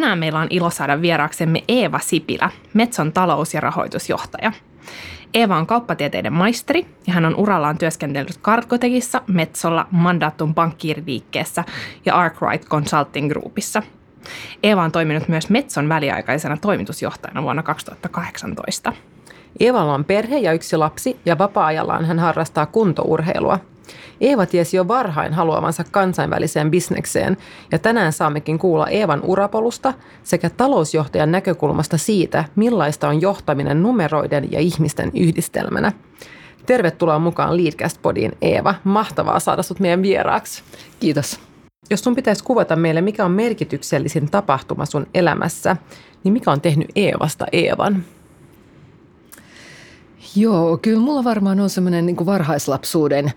Tänään meillä on ilo saada vieraaksemme Eeva Sipilä, Metson talous- ja rahoitusjohtaja. Eeva on kauppatieteiden maisteri ja hän on urallaan työskennellyt Karkotekissa, Metsolla, Mandatum pankkiiriliikkeessä ja Arkwright Consulting Groupissa. Eeva on toiminut myös Metson väliaikaisena toimitusjohtajana vuonna 2018. Eevalla on perhe ja yksi lapsi ja vapaa-ajallaan hän harrastaa kuntourheilua – Eeva tiesi jo varhain haluavansa kansainväliseen bisnekseen ja tänään saammekin kuulla Eevan urapolusta sekä talousjohtajan näkökulmasta siitä, millaista on johtaminen numeroiden ja ihmisten yhdistelmänä. Tervetuloa mukaan Leadcast-podiin Eeva. Mahtavaa saada sut meidän vieraaksi. Kiitos. Jos sun pitäisi kuvata meille, mikä on merkityksellisin tapahtuma sun elämässä, niin mikä on tehnyt Eevasta Eevan? Joo, kyllä mulla varmaan on semmoinen niin varhaislapsuuden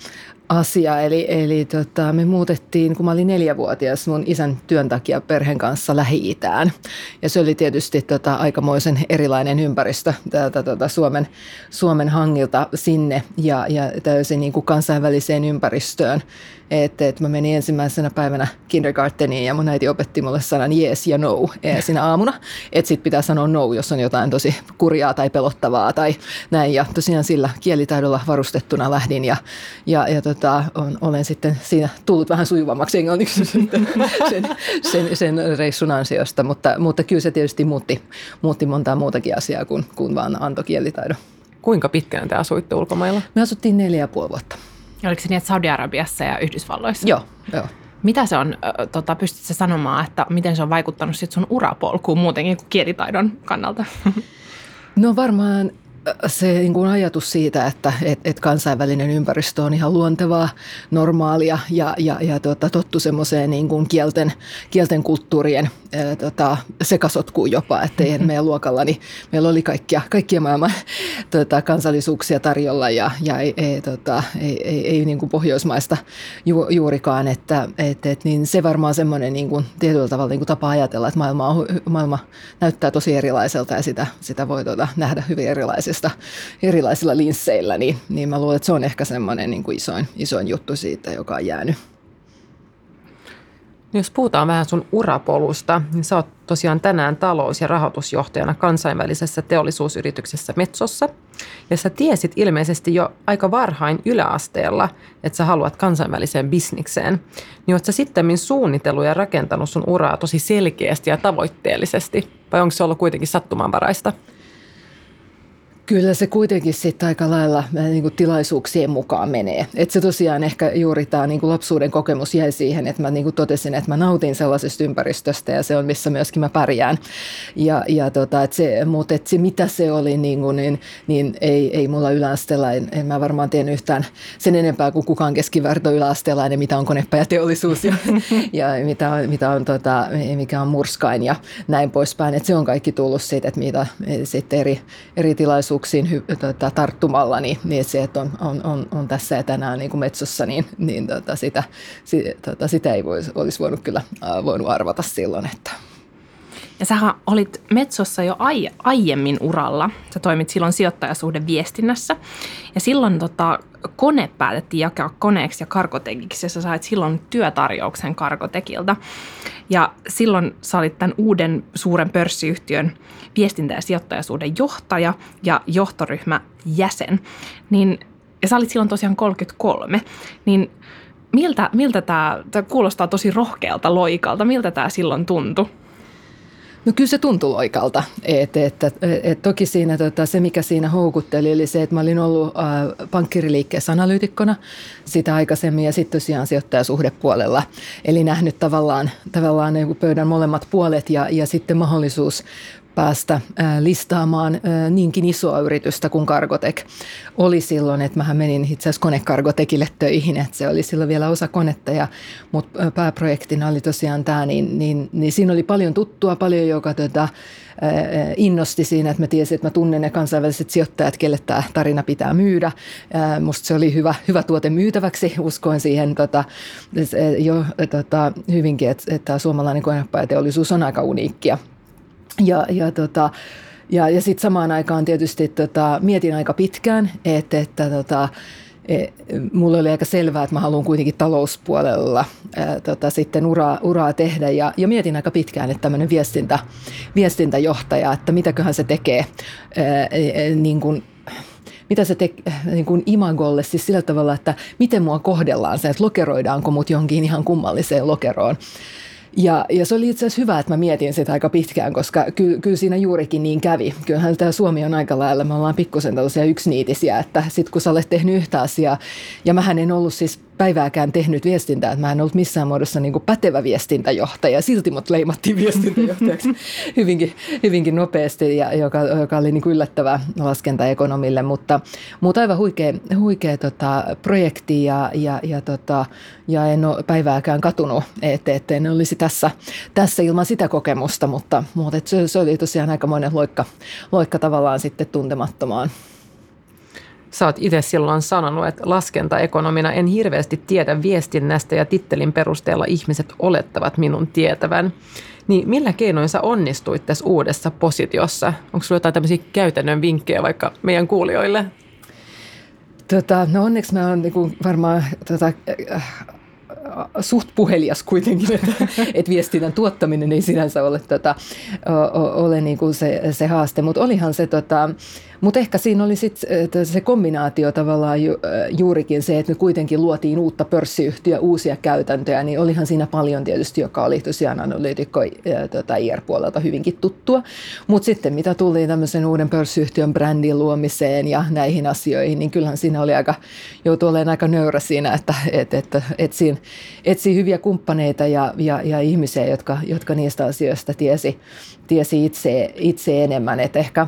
asia. Eli, eli tota, me muutettiin, kun mä olin neljävuotias mun isän työn takia perheen kanssa Lähi-Itään. Ja se oli tietysti tota, aikamoisen erilainen ympäristö täältä tota, Suomen, Suomen hangilta sinne ja, ja täysin niin kuin kansainväliseen ympäristöön että, että mä menin ensimmäisenä päivänä kindergarteniin ja mun äiti opetti mulle sanan yes ja no siinä aamuna. Että sit pitää sanoa no, jos on jotain tosi kurjaa tai pelottavaa tai näin. Ja tosiaan sillä kielitaidolla varustettuna lähdin ja, ja, ja on, olen sitten siinä tullut vähän sujuvammaksi englanniksi sen, sen, sen, sen reissun ansiosta. Mutta, mutta kyllä se tietysti muutti, muutti montaa muutakin asiaa kuin, kuin vaan antoi kielitaidon. Kuinka pitkään te asuitte ulkomailla? Me asuttiin neljä ja puoli vuotta. Oliko se niin, että Saudi-Arabiassa ja Yhdysvalloissa? Joo, joo. Mitä se on, tota, pystytkö sanomaan, että miten se on vaikuttanut sit sun urapolkuun muutenkin kuin kielitaidon kannalta? No varmaan se niin kuin ajatus siitä, että et, et kansainvälinen ympäristö on ihan luontevaa, normaalia ja, ja, ja tota, tottu semmoiseen niin kuin kielten, kielten kulttuurien ää, tota, sekasotkuun jopa, että mm-hmm. meidän luokalla niin meillä oli kaikkia, kaikkia maailman tota, kansallisuuksia tarjolla ja, ja ei, ei, tota, ei, ei, ei niin kuin pohjoismaista ju, juurikaan, että et, et, niin se varmaan semmoinen niin kuin, tietyllä tavalla niin kuin tapa ajatella, että maailma, on, maailma näyttää tosi erilaiselta ja sitä, sitä voi tota, nähdä hyvin erilaisesti erilaisista, erilaisilla linsseillä, niin, niin mä luulen, että se on ehkä semmoinen niin kuin isoin, isoin juttu siitä, joka on jäänyt. Jos puhutaan vähän sun urapolusta, niin sä oot tosiaan tänään talous- ja rahoitusjohtajana kansainvälisessä teollisuusyrityksessä Metsossa. Ja sä tiesit ilmeisesti jo aika varhain yläasteella, että sä haluat kansainväliseen bisnikseen. Niin oot sä sitten suunnitellut ja rakentanut sun uraa tosi selkeästi ja tavoitteellisesti? Vai onko se ollut kuitenkin sattumanvaraista? Kyllä se kuitenkin sitten aika lailla niin kuin tilaisuuksien mukaan menee. Et se tosiaan ehkä juuri tämä niin lapsuuden kokemus jäi siihen, että mä niin kuin totesin, että mä nautin sellaisesta ympäristöstä ja se on missä myöskin mä pärjään. Ja, ja tota, et se, mutta et se mitä se oli, niin, kuin, niin, niin ei, ei mulla yläasteella, en, en mä varmaan tiennyt yhtään sen enempää kuin kukaan keskiverto yläasteella, mitä on konepajateollisuus ja, ja mitä on, mitä on tota, mikä on murskain ja näin poispäin. Et se on kaikki tullut siitä, että mitä sitten eri, eri tilaisuuksia mahdollisuuksiin hy, tota, tarttumalla, niin, niin se, että on, on, on, on tässä ja tänään niin kuin metsossa, niin, niin tota, sitä, si, tota, sitä ei vois, olisi voinut kyllä äh, voinut arvata silloin. Että. Ja sä olit Metsossa jo ai, aiemmin uralla. Sä toimit silloin sijoittajasuhde viestinnässä. Ja silloin tota, kone päätettiin jakaa koneeksi ja karkotekiksi ja sä sait silloin työtarjouksen karkotekilta. Ja silloin sä olit tämän uuden suuren pörssiyhtiön viestintä- ja sijoittajasuuden johtaja ja johtoryhmä jäsen. Niin, ja sä olit silloin tosiaan 33. Niin miltä, miltä tämä, tämä kuulostaa tosi rohkealta loikalta, miltä tämä silloin tuntui? No kyllä se tuntui loikalta. Et, et, et, et, toki siinä tota, se, mikä siinä houkutteli, oli se, että mä olin ollut äh, pankkiriliikkeessä analyytikkona sitä aikaisemmin ja sitten tosiaan sijoittajasuhdepuolella. Eli nähnyt tavallaan, tavallaan pöydän molemmat puolet ja, ja sitten mahdollisuus päästä listaamaan niinkin isoa yritystä kuin Cargotec oli silloin, että mähän menin itse asiassa konekargotekille töihin, että se oli silloin vielä osa konetta, ja, mutta pääprojektina oli tosiaan tämä, niin, niin, niin siinä oli paljon tuttua, paljon joka tota, innosti siinä, että mä tiesin, että mä tunnen ne kansainväliset sijoittajat, kelle tämä tarina pitää myydä. Musta se oli hyvä, hyvä tuote myytäväksi, uskoin siihen tota, jo tota, hyvinkin, että, että suomalainen konepajateollisuus on aika uniikkia. Ja, ja tota, ja, ja sitten samaan aikaan tietysti tota, mietin aika pitkään, että, että tota, e, mulla oli aika selvää, että mä haluan kuitenkin talouspuolella ää, tota, sitten uraa, uraa tehdä. Ja, ja mietin aika pitkään, että tämmöinen viestintä, viestintäjohtaja, että mitäköhän se tekee ää, niin kuin mitä se tekee niin imagolle, siis sillä tavalla, että miten mua kohdellaan se, että lokeroidaanko mut jonkin ihan kummalliseen lokeroon. Ja, ja se oli itse asiassa hyvä, että mä mietin sitä aika pitkään, koska ky, kyllä siinä juurikin niin kävi. Kyllähän tämä Suomi on aika lailla, me ollaan pikkusen tällaisia yksiniitisiä, että sitten kun sä olet tehnyt yhtä asiaa, ja mähän en ollut siis päivääkään tehnyt viestintää, että mä en ollut missään muodossa niin kuin pätevä viestintäjohtaja. Silti mut leimattiin viestintäjohtajaksi hyvinkin, hyvinkin nopeasti, ja, joka, joka oli niin kuin yllättävä laskentaekonomille, mutta, mutta aivan huikea, huikea tota, projekti ja, ja, ja, tota, ja en ole päivääkään katunut, että, että en olisi tässä, tässä ilman sitä kokemusta, mutta, mutta se, se oli tosiaan aikamoinen loikka, loikka tavallaan sitten tuntemattomaan Sä oot itse silloin sanonut, että laskentaekonomina en hirveästi tiedä viestinnästä ja tittelin perusteella ihmiset olettavat minun tietävän. Niin millä keinoin sä onnistuit tässä uudessa positiossa? Onko sulla jotain tämmöisiä käytännön vinkkejä vaikka meidän kuulijoille? Tota, no onneksi mä oon niinku varmaan tota, äh, suht puhelias kuitenkin, että, että viestinnän tuottaminen ei sinänsä ole, tota, ole niin kuin se, se haaste, mutta olihan se tota, mutta ehkä siinä oli sit se kombinaatio tavallaan ju, juurikin se, että me kuitenkin luotiin uutta pörssiyhtiöä, uusia käytäntöjä, niin olihan siinä paljon tietysti, joka oli tosiaan analyytikko tota, IR-puolelta hyvinkin tuttua. Mutta sitten mitä tuli tämmöisen uuden pörssiyhtiön brändin luomiseen ja näihin asioihin, niin kyllähän siinä oli aika, joutui olemaan aika nöyrä siinä, että et, et, etsin, etsin hyviä kumppaneita ja, ja, ja ihmisiä, jotka, jotka niistä asioista tiesi, tiesi itse, itse enemmän. Et ehkä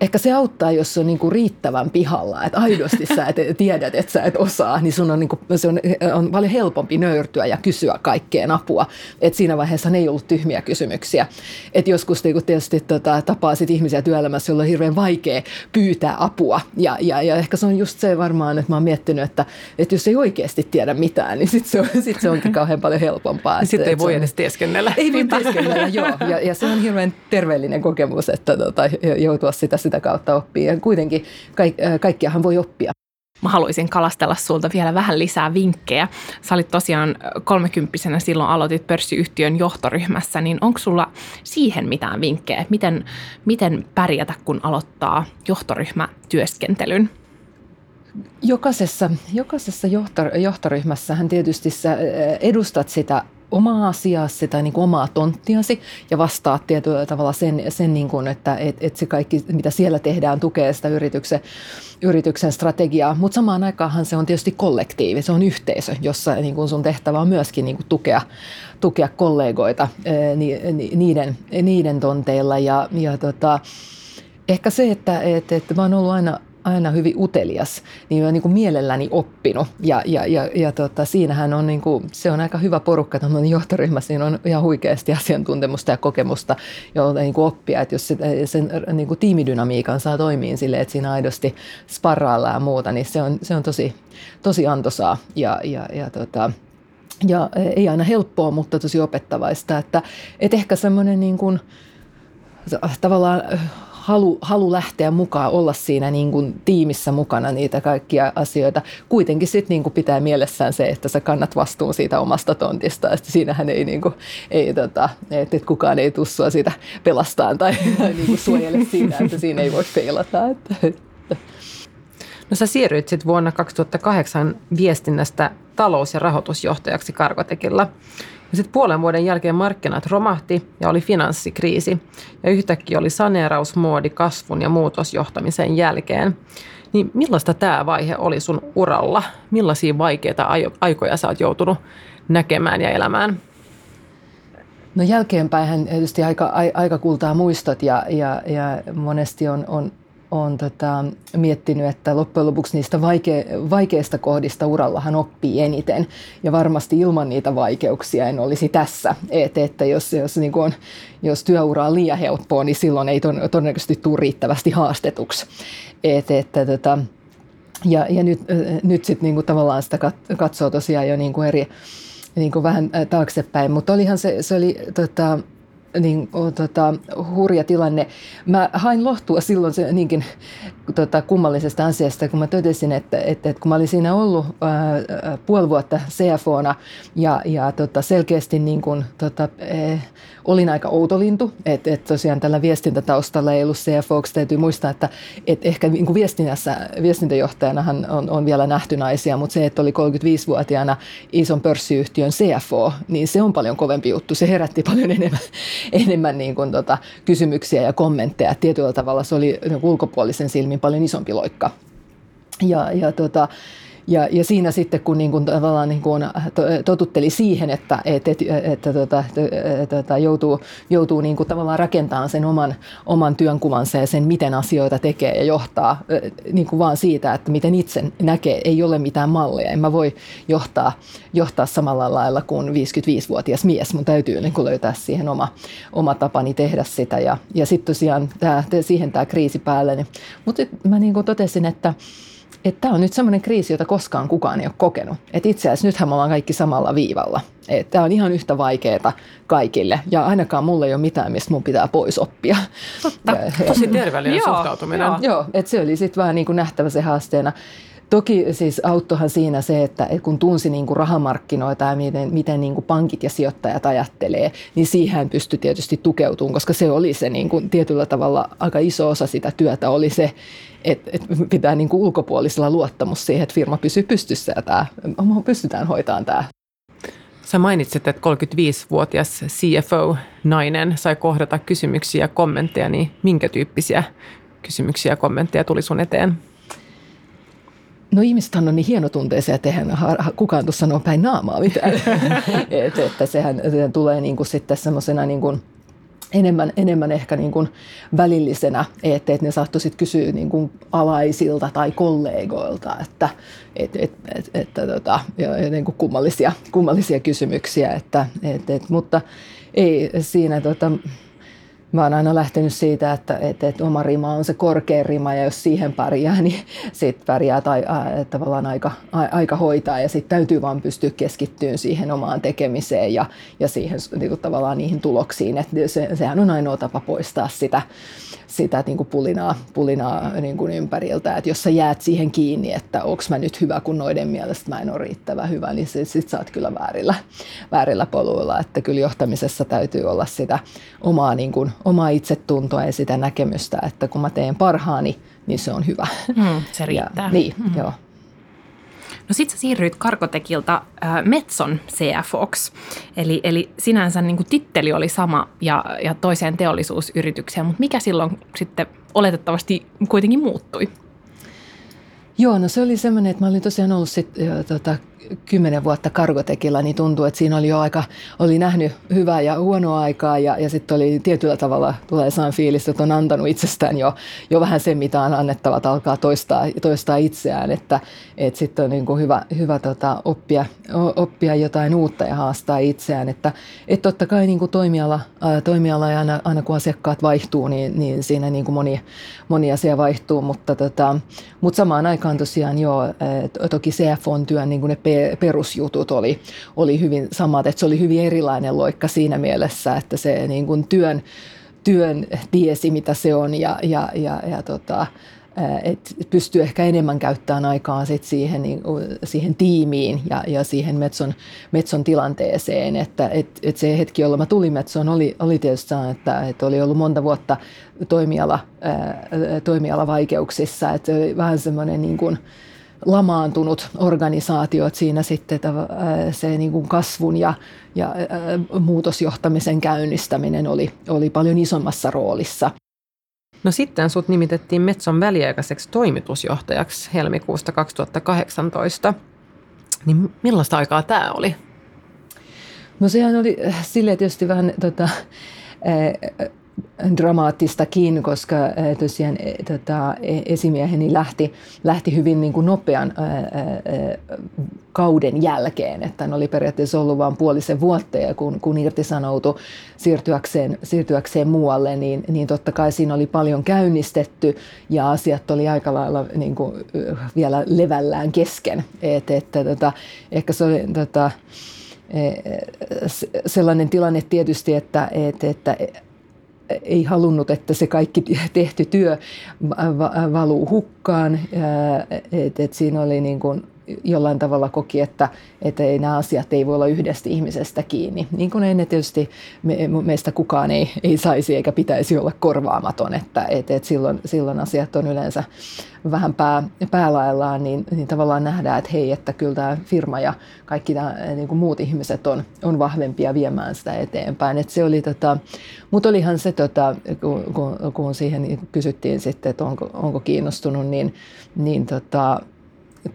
ehkä se auttaa, jos on niinku riittävän pihalla, että aidosti sä et tiedät, että sä et osaa, niin sun on, niinku, se on, on paljon helpompi nöyrtyä ja kysyä kaikkeen apua. Et siinä vaiheessa ne ei ollut tyhmiä kysymyksiä. Et joskus niinku tietysti tota, tapaa sit ihmisiä työelämässä, joilla on hirveän vaikea pyytää apua. Ja, ja, ja ehkä se on just se varmaan, että mä oon miettinyt, että, että jos ei oikeasti tiedä mitään, niin sitten se, on, sit se onkin kauhean paljon helpompaa. Sitten ei voi on, edes teeskennellä. Ei voi teeskennellä, joo. Ja, ja se on hirveän terveellinen kokemus, että tota, joutua sitä sitä kautta oppii. Ja kuitenkin kaik, kaikkiahan voi oppia. Mä haluaisin kalastella sulta vielä vähän lisää vinkkejä. Sä olit tosiaan kolmekymppisenä silloin aloitit pörssiyhtiön johtoryhmässä, niin onko sulla siihen mitään vinkkejä? Miten, miten pärjätä, kun aloittaa johtoryhmätyöskentelyn? Jokaisessa, jokaisessa johtoryhmässähän tietysti sä edustat sitä omaa asiaasi tai niin kuin omaa tonttiasi ja vastaat tietyllä tavalla sen, sen niin kuin, että et, et se kaikki, mitä siellä tehdään, tukee sitä yrityksen, yrityksen strategiaa. Mutta samaan aikaanhan se on tietysti kollektiivi, se on yhteisö, jossa niin kuin sun tehtävä on myöskin niin kuin tukea, tukea kollegoita niiden, niiden tonteilla. Ja, ja tota, ehkä se, että et, et mä oon ollut aina aina hyvin utelias, niin olen niin kuin mielelläni oppinut. Ja, ja, ja, ja tota, siinähän on, niin kuin, se on aika hyvä porukka, tämmöinen johtoryhmä, siinä on ihan huikeasti asiantuntemusta ja kokemusta, jolta niin kuin oppia, että jos se, sen niin kuin tiimidynamiikan saa toimiin sille, että siinä aidosti sparraillaan ja muuta, niin se on, se on tosi, tosi antoisaa ja, ja, ja tota, ja ei aina helppoa, mutta tosi opettavaista. Että, että ehkä semmoinen niin kuin, tavallaan halu, halu lähteä mukaan, olla siinä niin kuin tiimissä mukana niitä kaikkia asioita. Kuitenkin sitten niin kuin pitää mielessään se, että sä kannat vastuun siitä omasta tontista. Ja siinähän ei, niin kuin, ei tota, että kukaan ei tussua sitä pelastaan tai, tai niin kuin suojele siitä, että siinä ei voi feilata. Että, No sä siirryit sitten vuonna 2008 viestinnästä talous- ja rahoitusjohtajaksi Karkotekilla. Sitten puolen vuoden jälkeen markkinat romahti ja oli finanssikriisi. Ja yhtäkkiä oli saneerausmoodi kasvun ja muutosjohtamisen jälkeen. Niin millaista tämä vaihe oli sun uralla? Millaisia vaikeita aikoja sä oot joutunut näkemään ja elämään? No jälkeenpäin tietysti aika, aika kultaa muistot ja, ja, ja monesti on, on, on tota, miettinyt, että loppujen lopuksi niistä vaike, vaikeista kohdista urallahan oppii eniten. Ja varmasti ilman niitä vaikeuksia en olisi tässä. Et, että jos, jos, niin on, jos työura on liian helppoa, niin silloin ei todennäköisesti tule riittävästi haastetuksi. Et, että, tota, ja, ja nyt, nyt sitten niin tavallaan sitä katsoo tosiaan jo niin kuin eri, niin kuin vähän taaksepäin, mutta olihan se, se oli tota, niin, o, tota, hurja tilanne. Mä hain lohtua silloin se niinkin tota, kummallisesta asiasta, kun mä totesin, että, että, että kun mä olin siinä ollut ää, puoli vuotta CFOna ja, ja tota, selkeästi niin kuin, tota, eh, olin aika outolintu, että, että tosiaan tällä viestintätaustalla ei ollut CFO, täytyy muistaa, että, että ehkä niin viestinnässä, viestintäjohtajanahan on, on vielä nähty naisia, mutta se, että oli 35-vuotiaana ison pörssiyhtiön CFO, niin se on paljon kovempi juttu. Se herätti paljon enemmän, enemmän niin kuin, tota, kysymyksiä ja kommentteja. Tietyllä tavalla se oli niin ulkopuolisen silmin paljon isompi loikka. Ja, ja tota, ja, ja siinä sitten, kun niin kuin, tavallaan niin kuin totutteli siihen, että, että, että, että, tota, että, että joutuu, joutuu niin kuin tavallaan rakentamaan sen oman, oman työnkuvansa ja sen, miten asioita tekee ja johtaa niin kuin vaan siitä, että miten itse näkee, ei ole mitään malleja. En mä voi johtaa, johtaa samalla lailla kuin 55-vuotias mies. Mun täytyy niin kuin löytää siihen oma, oma tapani tehdä sitä. Ja, ja sitten tosiaan tää, siihen tämä kriisi päälle. Niin, mutta mä niin kuin totesin, että että tämä on nyt semmoinen kriisi, jota koskaan kukaan ei ole kokenut. Että itse asiassa nythän me ollaan kaikki samalla viivalla. Että tämä on ihan yhtä vaikeaa kaikille ja ainakaan mulle ei ole mitään, mistä mun pitää pois oppia. Totta, tosi terveellinen suhtautuminen. Joo, joo että se oli sitten vähän niin kuin nähtävä se haasteena. Toki siis auttohan siinä se, että kun tunsi niin kuin rahamarkkinoita ja miten, miten niin kuin pankit ja sijoittajat ajattelee, niin siihen pystyi tietysti tukeutumaan, koska se oli se niin kuin tietyllä tavalla aika iso osa sitä työtä oli se, että, että pitää niin kuin ulkopuolisella luottamus siihen, että firma pysyy pystyssä ja tämä, pystytään hoitamaan tämä. Sä mainitsit, että 35-vuotias CFO-nainen sai kohdata kysymyksiä ja kommentteja, niin minkä tyyppisiä kysymyksiä ja kommentteja tuli sun eteen? No ihmisethän on niin hienotunteisia, että eihän kukaan tuossa sanoo päin naamaa mitään. et, että sehän, sehän tulee niin kuin sitten semmoisena niin kuin enemmän, enemmän ehkä niin kuin välillisenä, että, että ne saattoi sitten kysyä niin kuin alaisilta tai kollegoilta, että, että, että, että, että tota, ja niin kuin kummallisia, kummallisia kysymyksiä, että, että, että, mutta ei siinä tota, Mä oon aina lähtenyt siitä, että, että, että oma rima on se korkein rima ja jos siihen pärjää, niin sitten pärjää tai äh, tavallaan aika, a, aika hoitaa ja sitten täytyy vaan pystyä keskittymään siihen omaan tekemiseen ja, ja siihen niin kuin tavallaan niihin tuloksiin. Että se, sehän on ainoa tapa poistaa sitä, sitä niin kuin pulinaa, pulinaa niin kuin ympäriltä. Että jos sä jäät siihen kiinni, että onko mä nyt hyvä, kun noiden mielestä mä en ole riittävän hyvä, niin sit, sit sä oot kyllä väärillä, väärillä poluilla. Että kyllä johtamisessa täytyy olla sitä omaa, niin kuin, omaa itsetuntoa ja sitä näkemystä, että kun mä teen parhaani, niin se on hyvä. Mm, se riittää. Ja, niin, mm. joo. No sit sä siirryit Karkotekilta äh, Metson CFOksi, eli, eli sinänsä niin titteli oli sama ja, ja toiseen teollisuusyritykseen, mutta mikä silloin sitten oletettavasti kuitenkin muuttui? Joo, no se oli semmoinen, että mä olin tosiaan ollut sit, jo, tota, kymmenen vuotta Kargotekilla, niin tuntuu, että siinä oli jo aika, oli nähnyt hyvää ja huonoa aikaa ja, ja sitten oli tietyllä tavalla, tulee saan fiilis, että on antanut itsestään jo, jo vähän sen, mitä on annettava, että alkaa toistaa, toistaa itseään, että, että sitten on niin kuin hyvä, hyvä tota, oppia, oppia jotain uutta ja haastaa itseään, että, että totta kai niin kuin toimiala, ää, toimiala ja aina, aina kun asiakkaat vaihtuu, niin, niin siinä niin kuin moni, moni asia vaihtuu, mutta, tota, mutta samaan aikaan tosiaan joo, toki CFOn työn niin kuin ne perusjutut oli, oli hyvin samat, että se oli hyvin erilainen loikka siinä mielessä, että se niin kuin työn, työn tiesi, mitä se on ja, ja, ja, ja tota, että pystyy ehkä enemmän käyttämään aikaa sit siihen, niin, siihen tiimiin ja, ja siihen Metson, Metson tilanteeseen. Että et, et se hetki, jolloin mä tulin Metson, oli, oli tietysti että, että oli ollut monta vuotta toimiala, ää, toimialavaikeuksissa. Että oli vähän semmoinen niin kuin, lamaantunut organisaatio, että siinä sitten se niin kuin kasvun ja, ja muutosjohtamisen käynnistäminen oli, oli paljon isommassa roolissa. No sitten sut nimitettiin Metson väliaikaiseksi toimitusjohtajaksi helmikuusta 2018. Niin millaista aikaa tämä oli? No sehän oli silleen tietysti vähän tota, dramaattistakin, koska tosiaan tota, e, esimieheni lähti, lähti hyvin niin kuin nopean ää, kauden jälkeen, että hän oli periaatteessa ollut vain puolisen vuotta ja kun, kun irtisanoutui siirtyäkseen, siirtyäkseen muualle, niin, niin totta kai siinä oli paljon käynnistetty ja asiat oli aika lailla niin kuin, vielä levällään kesken. Et, että, tota, ehkä se oli tota, sellainen tilanne tietysti, että, että, että ei halunnut, että se kaikki tehty työ valuu hukkaan. Et, et siinä oli niin kuin jollain tavalla koki, että, että ei, nämä asiat ei voi olla yhdestä ihmisestä kiinni. Niin kuin ennen tietysti me, meistä kukaan ei, ei saisi eikä pitäisi olla korvaamaton, että, että, että silloin, silloin asiat on yleensä vähän pää, päälaillaan, niin, niin tavallaan nähdään, että hei, että kyllä tämä firma ja kaikki nämä niin kuin muut ihmiset on, on vahvempia viemään sitä eteenpäin. Että se oli tota, mutta olihan se, tota, kun, kun, kun siihen kysyttiin sitten, että onko, onko kiinnostunut, niin, niin tota,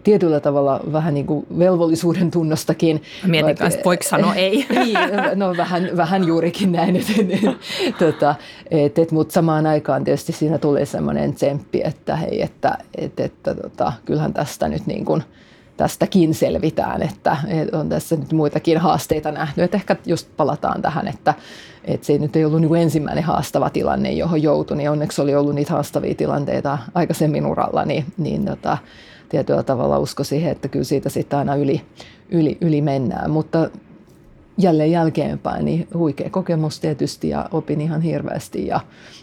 tietyllä tavalla vähän niin kuin velvollisuuden tunnostakin. Mietin kanssa, voiko sanoa ei? niin, no vähän, vähän juurikin näin. tota, et, et, mutta samaan aikaan tietysti siinä tuli semmoinen tsemppi, että hei, että et, että tota, kyllähän tästä nyt niin kuin, tästäkin selvitään, että on tässä nyt muitakin haasteita nähnyt. Että ehkä just palataan tähän, että, että se nyt ei ollut niin kuin ensimmäinen haastava tilanne, johon joutui, niin onneksi oli ollut niitä haastavia tilanteita aikaisemmin uralla, niin, niin tota, tietyllä tavalla usko siihen, että kyllä siitä sitten aina yli, yli, yli mennään. Mutta jälleen jälkeenpäin, niin huikea kokemus tietysti ja opin ihan hirveästi ja,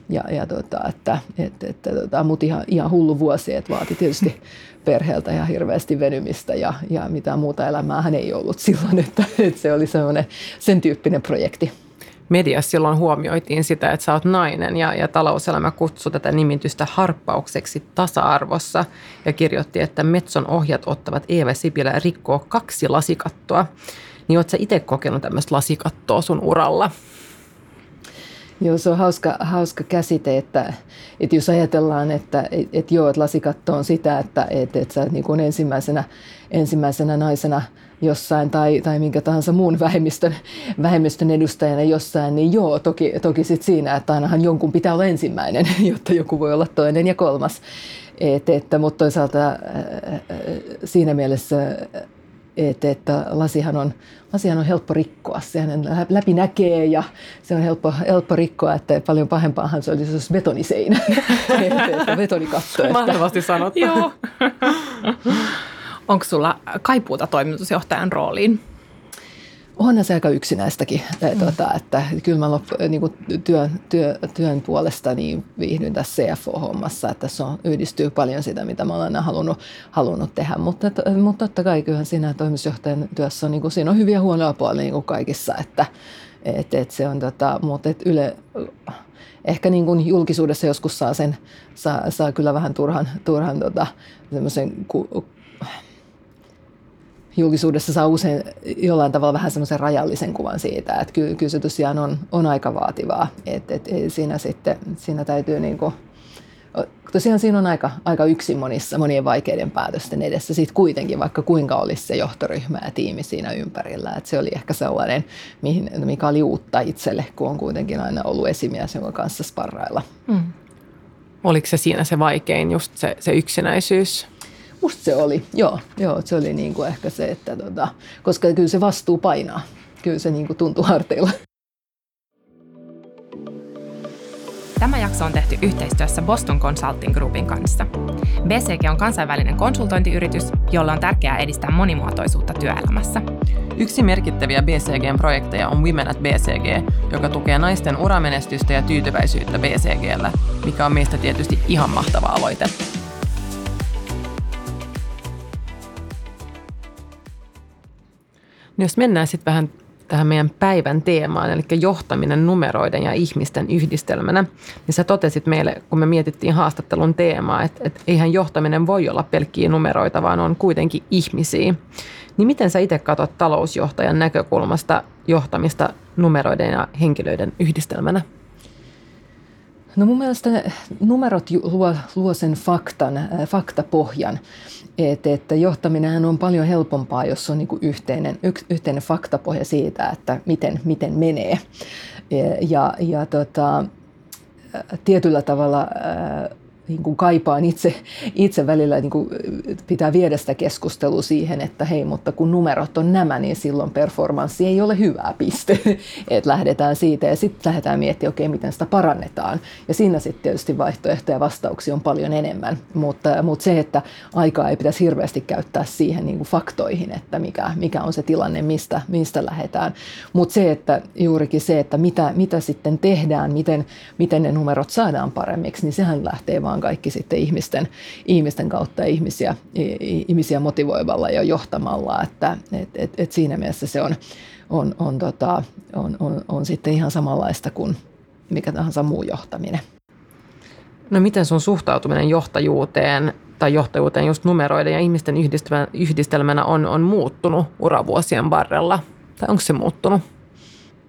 ja, ja tota, että, et, et, tota, mut ihan, ihan hullu vuosi, että vaati tietysti perheeltä ihan hirveästi venymistä ja, ja mitään muuta elämää hän ei ollut silloin, että, että se oli semmoinen sen tyyppinen projekti mediassa silloin huomioitiin sitä, että sä oot nainen ja, ja talouselämä kutsui tätä nimitystä harppaukseksi tasa-arvossa ja kirjoitti, että Metson ohjat ottavat Eeva Sipilä rikkoa kaksi lasikattoa. Niin oot sä itse kokenut tämmöistä lasikattoa sun uralla? Joo, se on hauska, hauska käsite, että, että jos ajatellaan, että et, et joo, että lasikatto on sitä, että et, et sä niin kuin ensimmäisenä, ensimmäisenä naisena jossain tai, tai minkä tahansa muun vähemmistön, vähemmistön edustajana jossain, niin joo, toki, toki sit siinä, että ainahan jonkun pitää olla ensimmäinen, jotta joku voi olla toinen ja kolmas. Et, että, mutta toisaalta siinä mielessä että, että lasihan, on, lasihan on helppo rikkoa. Sehän läpi näkee ja se on helppo, helppo rikkoa, että paljon pahempaahan se olisi, jos betoniseinä, betonikatto. Mahtavasti sanottu. Joo. Onko sulla kaipuuta toimitusjohtajan rooliin? onhan se aika yksinäistäkin, mm. tuota, että kyllä mä lop, niin kuin työn, työ, työn puolesta niin viihdyn tässä CFO-hommassa, että se on, yhdistyy paljon sitä, mitä mä olen aina halunnut, halunnut tehdä, mutta, mutta totta kai kyllähän siinä toimitusjohtajan työssä on, niin kuin, siinä on hyviä huonoja puolia niin kuin kaikissa, että et, et se on, tota, mutta et yle, ehkä niin kuin julkisuudessa joskus saa sen, saa, saa kyllä vähän turhan, turhan tota, semmoisen ku, julkisuudessa saa usein jollain tavalla vähän semmoisen rajallisen kuvan siitä, että kyllä, kyllä se tosiaan on, on aika vaativaa. että et, siinä sitten siinä täytyy niin kuin, tosiaan siinä on aika, aika yksin monissa, monien vaikeiden päätösten edessä sitten kuitenkin, vaikka kuinka olisi se johtoryhmä ja tiimi siinä ympärillä. että se oli ehkä sellainen, mihin, mikä oli uutta itselle, kun on kuitenkin aina ollut esimies, jonka kanssa sparrailla. Mm. Oliko se siinä se vaikein, just se, se yksinäisyys? Musta se oli, joo. joo se oli niin kuin ehkä se, että tota, koska kyllä se vastuu painaa. Kyllä se niin kuin tuntuu harteilla. Tämä jakso on tehty yhteistyössä Boston Consulting Groupin kanssa. BCG on kansainvälinen konsultointiyritys, jolla on tärkeää edistää monimuotoisuutta työelämässä. Yksi merkittäviä BCGn projekteja on Women at BCG, joka tukee naisten uramenestystä ja tyytyväisyyttä BCGllä, mikä on meistä tietysti ihan mahtava aloite. No jos mennään sitten vähän tähän meidän päivän teemaan, eli johtaminen numeroiden ja ihmisten yhdistelmänä, niin sä totesit meille, kun me mietittiin haastattelun teemaa, että, että eihän johtaminen voi olla pelkkiä numeroita, vaan on kuitenkin ihmisiä. Niin miten sä itse katsot talousjohtajan näkökulmasta johtamista numeroiden ja henkilöiden yhdistelmänä? No mun mielestä numerot luo, luo sen faktan, äh, faktapohjan, että, että johtaminen on paljon helpompaa, jos on niin yhteinen, yks, yhteinen faktapohja siitä, että miten, miten menee. Ja, ja tota, äh, tietyllä tavalla äh, niin kuin kaipaan itse, itse välillä, niin kuin pitää viedä sitä keskustelua siihen, että hei, mutta kun numerot on nämä, niin silloin performanssi ei ole hyvää piste. että lähdetään siitä ja sitten lähdetään miettimään, okei, okay, miten sitä parannetaan. Ja siinä sitten tietysti vaihtoehtoja ja vastauksia on paljon enemmän. Mutta, mutta se, että aikaa ei pitäisi hirveästi käyttää siihen niin kuin faktoihin, että mikä, mikä on se tilanne, mistä, mistä lähdetään. Mutta se, että juurikin se, että mitä, mitä sitten tehdään, miten, miten ne numerot saadaan paremmiksi, niin sehän lähtee vaan kaikki sitten ihmisten, ihmisten kautta ihmisiä, ihmisiä motivoivalla ja johtamalla, että et, et, et siinä mielessä se on, on, on, tota, on, on, on sitten ihan samanlaista kuin mikä tahansa muu johtaminen. No miten sun suhtautuminen johtajuuteen tai johtajuuteen just numeroiden ja ihmisten yhdistelmänä on, on muuttunut uravuosien varrella? Tai onko se muuttunut?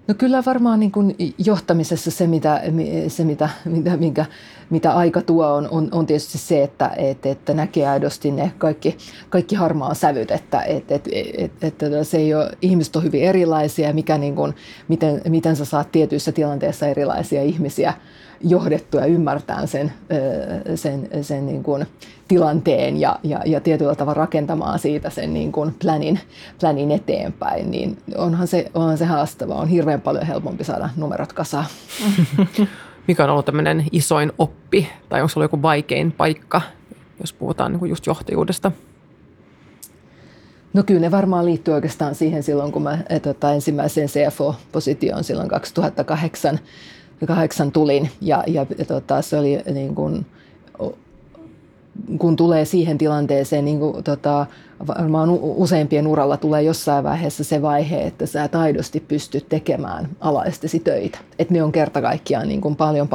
No kyllä varmaan niin kuin johtamisessa se, mitä, se mitä, mitä, minkä, mitä aika tuo, on, on, on tietysti se, että, että, että näkee aidosti ne kaikki, kaikki harmaa sävyt, että, että, että, että, että se ei ole, ihmiset on hyvin erilaisia, mikä niin kuin, miten, miten sä saat tietyissä tilanteissa erilaisia ihmisiä johdettua ja ymmärtää sen, sen, sen niin kuin tilanteen ja, ja, ja tietyllä tavalla rakentamaan siitä sen niin kuin planin, planin eteenpäin, niin onhan se, onhan se haastava. On hirveän paljon helpompi saada numerot kasaan. Mikä on ollut tämmöinen isoin oppi tai onko se ollut joku vaikein paikka, jos puhutaan niin kuin just johtajuudesta? No kyllä ne varmaan liittyy oikeastaan siihen silloin, kun mä tota, ensimmäiseen CFO-positioon silloin 2008 kahdeksan tulin ja, ja, tota, se oli niin kuin, kun tulee siihen tilanteeseen, niin kuin, tota, varmaan useimpien uralla tulee jossain vaiheessa se vaihe, että sä et aidosti pysty tekemään alaistesi töitä. Että ne on kerta kaikkiaan niin kuin paljon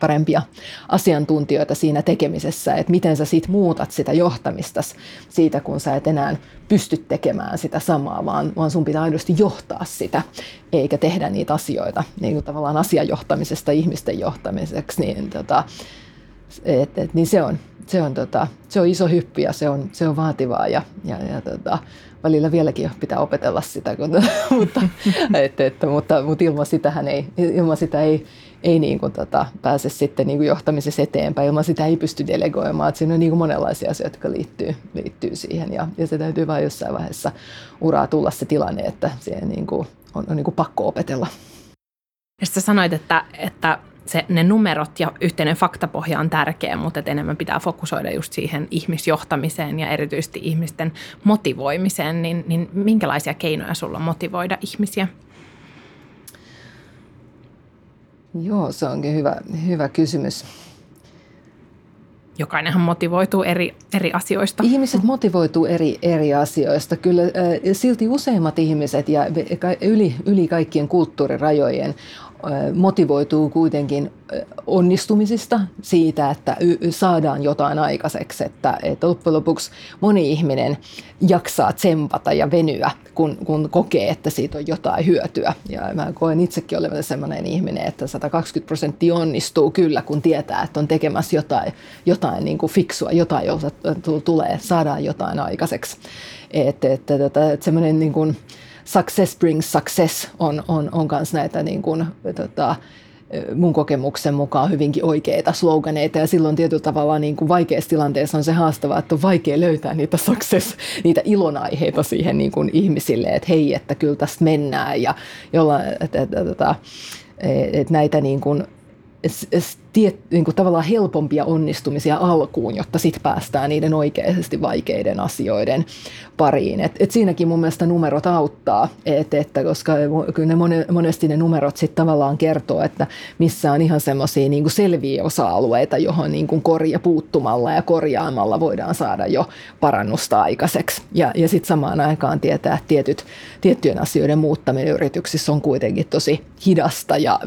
parempia asiantuntijoita siinä tekemisessä, että miten sä sit muutat sitä johtamista siitä, kun sä et enää pysty tekemään sitä samaa, vaan, vaan sun pitää aidosti johtaa sitä, eikä tehdä niitä asioita niin kuin tavallaan asiajohtamisesta ihmisten johtamiseksi. Niin, tota, et, et, niin se on, se on, tota, se on iso hyppy ja se on, se on vaativaa ja, ja, ja tota, välillä vieläkin pitää opetella sitä, kun, mutta, et, et, mutta, mutta ilman, sitähän ei, ilman sitä ei, ei niin kuin, tota, pääse sitten niin kuin johtamisessa eteenpäin. Ilman sitä ei pysty delegoimaan. Että siinä on niin kuin monenlaisia asioita, jotka liittyy, liittyy siihen. Ja, ja se täytyy vain jossain vaiheessa uraa tulla se tilanne, että siihen niin kuin, on, on niin kuin pakko opetella. Ja sitten sanoit, että, että se, ne numerot ja yhteinen faktapohja on tärkeä, mutta että enemmän pitää fokusoida just siihen ihmisjohtamiseen ja erityisesti ihmisten motivoimiseen, niin, niin minkälaisia keinoja sulla on motivoida ihmisiä? Joo, se onkin hyvä, hyvä kysymys. Jokainenhan motivoituu eri, eri asioista. Ihmiset motivoituu eri, eri asioista. Kyllä äh, silti useimmat ihmiset ja yli, yli kaikkien kulttuurirajojen motivoituu kuitenkin onnistumisista, siitä, että saadaan jotain aikaiseksi. Että, että loppujen lopuksi moni ihminen jaksaa tsempata ja venyä, kun, kun kokee, että siitä on jotain hyötyä. Ja mä koen itsekin olevan sellainen ihminen, että 120 prosenttia onnistuu kyllä, kun tietää, että on tekemässä jotain, jotain niin kuin fiksua, jotain, jolta tulee, saadaan jotain aikaiseksi. Että, että, että, että semmoinen niin kuin, success brings success on, on, on kans näitä niin kuin, tota, mun kokemuksen mukaan hyvinkin oikeita sloganeita. Ja silloin tietyllä tavalla niin kuin vaikeassa tilanteessa on se haastavaa, että on vaikea löytää niitä success, niitä ilonaiheita siihen niin kuin ihmisille, että hei, että kyllä tästä mennään. Ja jolla, että, että, että, että, että näitä niin kuin tiet, niin kuin tavallaan helpompia onnistumisia alkuun, jotta sitten päästään niiden oikeasti vaikeiden asioiden pariin. Et, et siinäkin mun mielestä numerot auttaa, et, että koska kyllä ne monesti ne numerot sitten tavallaan kertoo, että missä on ihan semmoisia niin selviä osa-alueita, johon niin kuin korja puuttumalla ja korjaamalla voidaan saada jo parannusta aikaiseksi. Ja, ja sitten samaan aikaan tietää, että tietyt, tiettyjen asioiden muuttaminen yrityksissä on kuitenkin tosi hidasta ja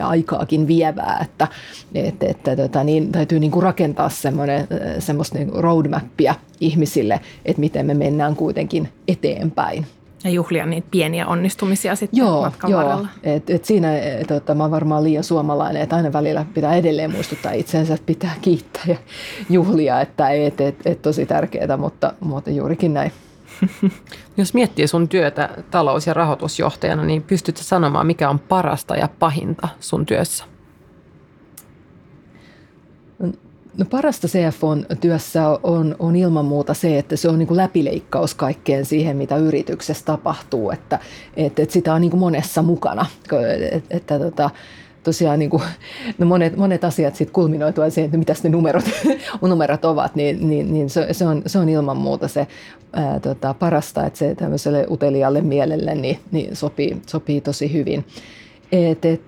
aikaakin vievää, että että, että tota, niin, täytyy niin kuin rakentaa semmoinen, semmoista niin roadmappia ihmisille, että miten me mennään kuitenkin eteenpäin. Ja juhlia niitä pieniä onnistumisia sitten Joo, matkan joo. varrella. Et, et siinä et, tota, mä oon varmaan liian suomalainen, että aina välillä pitää edelleen muistuttaa itsensä, että pitää kiittää ja juhlia, että et, et, et tosi tärkeää, mutta, mutta juurikin näin. Jos miettii sun työtä talous- ja rahoitusjohtajana, niin pystytkö sanomaan, mikä on parasta ja pahinta sun työssä? No parasta CFOn työssä on, on ilman muuta se, että se on niin kuin läpileikkaus kaikkeen siihen, mitä yrityksessä tapahtuu, että, että, että sitä on niin kuin monessa mukana. Että, että tota, tosiaan niin kuin, no monet, monet asiat sitten kulminoitua siihen, että mitä ne numerot, numerot ovat, niin, niin, niin se, se, on, se on ilman muuta se ää, tota, parasta, että se tämmöiselle utelialle mielelle niin, niin sopii, sopii tosi hyvin. Et, et,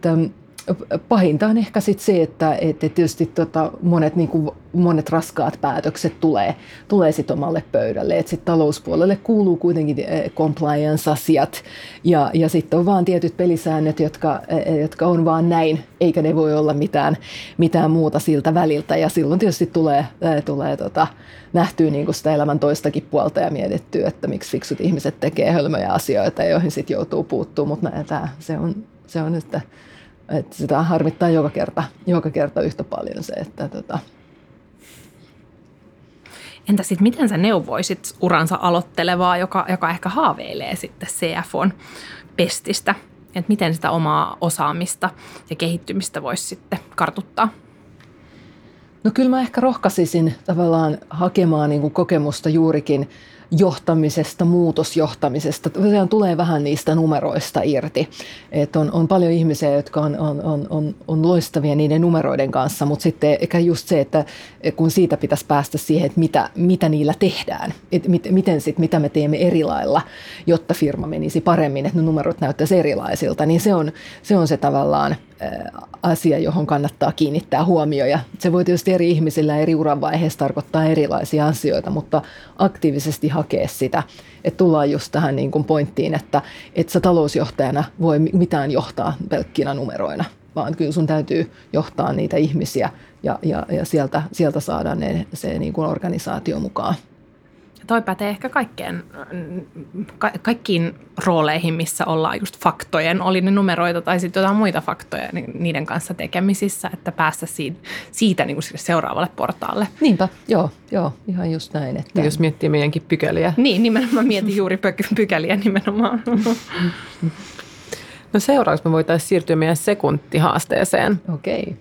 pahinta on ehkä sit se, että, että tietysti tota, monet, niin kuin, monet raskaat päätökset tulee, tulee sit omalle pöydälle. Et sit talouspuolelle kuuluu kuitenkin compliance-asiat ja, ja sitten on vaan tietyt pelisäännöt, jotka, jotka on vaan näin, eikä ne voi olla mitään, mitään muuta siltä väliltä. Ja silloin tietysti tulee, tulee tota, nähtyä niin kuin sitä elämän toistakin puolta ja mietittyä, että miksi fiksut ihmiset tekee hölmöjä asioita, joihin sitten joutuu puuttumaan. Mutta se on, se on, että että sitä harmittaa joka kerta, joka kerta yhtä paljon se, että tota. Entä sitten miten sä neuvoisit uransa aloittelevaa, joka, joka ehkä haaveilee sitten CFOn pestistä? Että miten sitä omaa osaamista ja kehittymistä voisi sitten kartuttaa? No kyllä mä ehkä rohkaisisin tavallaan hakemaan niin kuin kokemusta juurikin – johtamisesta, muutosjohtamisesta. Tosiaan tulee vähän niistä numeroista irti. Et on, on paljon ihmisiä, jotka on, on, on, on, on loistavia niiden numeroiden kanssa, mutta sitten ehkä just se, että kun siitä pitäisi päästä siihen, että mitä, mitä niillä tehdään, että mit, miten sit, mitä me teemme eri lailla, jotta firma menisi paremmin, että ne numerot näyttäisi erilaisilta, niin se on se, on se tavallaan asia, johon kannattaa kiinnittää huomio. Ja se voi tietysti eri ihmisillä eri uran vaiheessa tarkoittaa erilaisia asioita, mutta aktiivisesti hakea sitä. Että tullaan just tähän niin kuin pointtiin, että et sä talousjohtajana voi mitään johtaa pelkkinä numeroina, vaan kyllä sun täytyy johtaa niitä ihmisiä ja, ja, ja sieltä, sieltä saada ne, se niin kuin organisaatio mukaan. Toi pätee ehkä kaikkeen, ka- kaikkiin rooleihin, missä ollaan just faktojen, oli ne numeroita tai sitten jotain muita faktoja niin niiden kanssa tekemisissä, että päästä siitä, siitä niin kuin seuraavalle portaalle. Niinpä, joo, joo, ihan just näin. Että... Jos miettii meidänkin pykäliä. Niin, nimenomaan mietin juuri py- pykäliä nimenomaan. No seuraavaksi me voitaisiin siirtyä meidän sekuntihaasteeseen. Okei. Okay.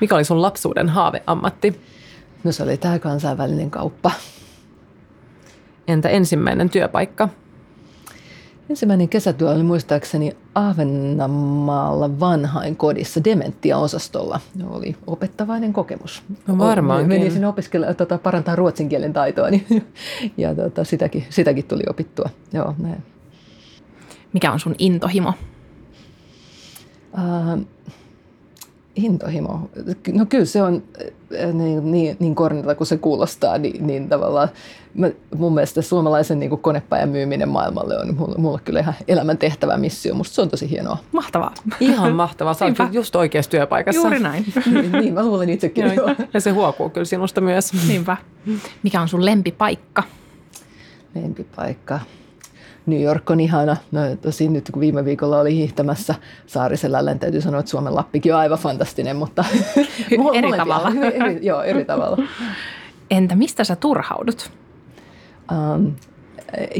Mikä oli sun lapsuuden haaveammatti? No se oli tämä kansainvälinen kauppa. Entä ensimmäinen työpaikka? Ensimmäinen kesätyö oli muistaakseni Ahvenanmaalla vanhain kodissa dementia-osastolla. Oli opettavainen kokemus. No varmaankin. Menin sinne opiskella, tota, parantaa ruotsin kielen taitoa niin, ja tota, sitäkin, sitäkin tuli opittua. Joo, näin. Mikä on sun intohimo? Uh, intohimo. No kyllä se on äh, niin, niin, niin kornilla kuin se kuulostaa, niin, niin tavallaan mä, mun mielestä suomalaisen niin konepajan myyminen maailmalle on mulle, mulle kyllä ihan elämäntehtävä missio. Musta se on tosi hienoa. Mahtavaa. Ihan mahtavaa. Sä oot just oikeassa työpaikassa. Juuri näin. niin, niin, mä luulen itsekin. Joo, joo. Ja se huokuu kyllä sinusta myös. Niinpä. Mikä on sun lempipaikka? Lempipaikka. New York on ihana. No tosi nyt kun viime viikolla oli hiihtämässä Saariselällä, niin täytyy sanoa, että Suomen Lappikin on aivan fantastinen, mutta eri tavalla. Eri, joo, eri tavalla. Entä mistä sä turhaudut? Um,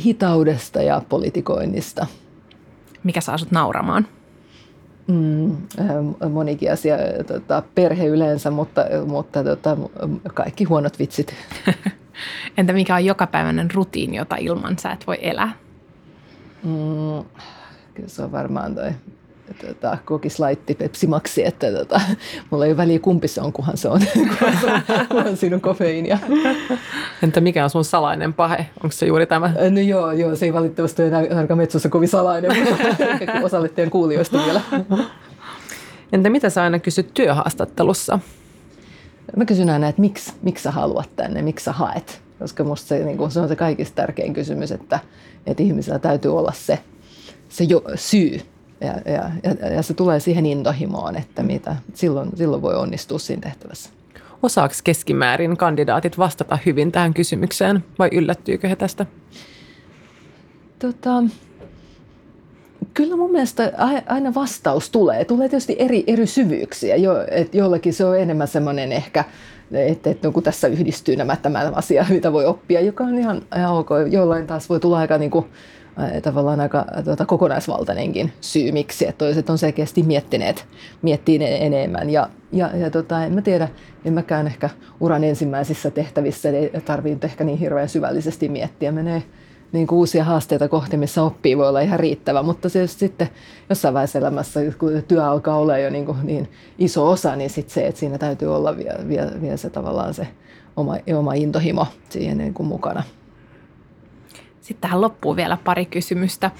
hitaudesta ja politikoinnista. Mikä saa sut nauramaan? Mm, monikin asia, tota, perhe yleensä, mutta, mutta tota, kaikki huonot vitsit. Entä mikä on jokapäiväinen rutiini, jota ilman sä et voi elää? Mm, kyllä se on varmaan toi tota, kokislaitti Pepsi Maxi, että tota, mulla ei ole väliä kumpi se on, kunhan se on, kunhan, se on, kunhan siinä on kofeiinia. Entä mikä on sun salainen pahe? Onko se juuri tämä? No joo, joo se ei valitettavasti ole ainakaan metsossa kovin salainen, mutta osalle teidän kuulijoista vielä. Entä mitä sä aina kysyt työhaastattelussa? Mä kysyn aina, että miksi, miksi sä haluat tänne, miksi sä haet? Koska musta se, niin kuin, se on se kaikista tärkein kysymys, että, että ihmisellä täytyy olla se, se jo, syy. Ja, ja, ja, ja se tulee siihen intohimoon, että mitä, silloin, silloin voi onnistua siinä tehtävässä. Osaako keskimäärin kandidaatit vastata hyvin tähän kysymykseen vai yllättyykö he tästä? Tota, kyllä mun mielestä aina vastaus tulee. Tulee tietysti eri, eri syvyyksiä. Jo, et jollakin se on enemmän semmoinen ehkä, että, että no, kun tässä yhdistyy nämä tämä asia, mitä voi oppia, joka on ihan, ihan ok. Jollain taas voi tulla aika niin kuin, tavallaan aika tuota, kokonaisvaltainenkin syy, miksi. Että toiset on selkeästi miettineet, miettii enemmän. Ja, ja, ja tota, en mä tiedä, en mäkään ehkä uran ensimmäisissä tehtävissä ei tarvitse ehkä niin hirveän syvällisesti miettiä. Menee niin kuin uusia haasteita kohti, missä oppii, voi olla ihan riittävä, mutta se sitten jossain vaiheessa elämässä, kun työ alkaa olla jo niin, kuin niin iso osa, niin sitten se, että siinä täytyy olla vielä, vielä, vielä se tavallaan se oma, oma intohimo siihen niin kuin mukana. Sitten tähän loppuu vielä pari kysymystä.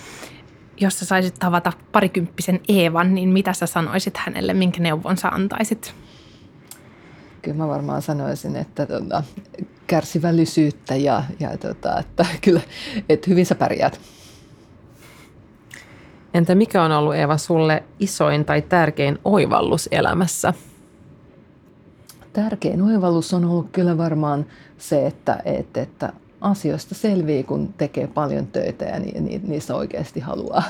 Jos sä saisit tavata parikymppisen Eevan, niin mitä sä sanoisit hänelle, minkä neuvon sä antaisit? Kyllä mä varmaan sanoisin, että tota, kärsivällisyyttä ja, ja tota, että kyllä, että hyvin sä pärjäät. Entä mikä on ollut Eeva sulle isoin tai tärkein oivallus elämässä? Tärkein oivallus on ollut kyllä varmaan se, että, että, että asioista selvii, kun tekee paljon töitä ja ni, ni, niissä oikeasti haluaa,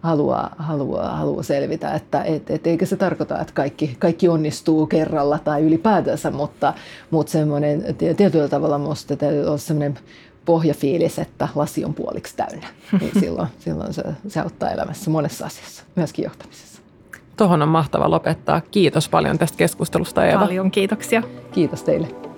haluaa, haluaa, haluaa selvitä. Että, et, et, eikä se tarkoita, että kaikki, kaikki onnistuu kerralla tai ylipäätänsä, mutta, mutta semmoinen tietyllä tavalla minusta täytyy olla semmoinen pohjafiilis, että lasi on puoliksi täynnä. Niin silloin, silloin se, se auttaa elämässä monessa asiassa, myöskin johtamisessa. Tuohon on mahtava lopettaa. Kiitos paljon tästä keskustelusta, Eeva. Paljon kiitoksia. Kiitos teille.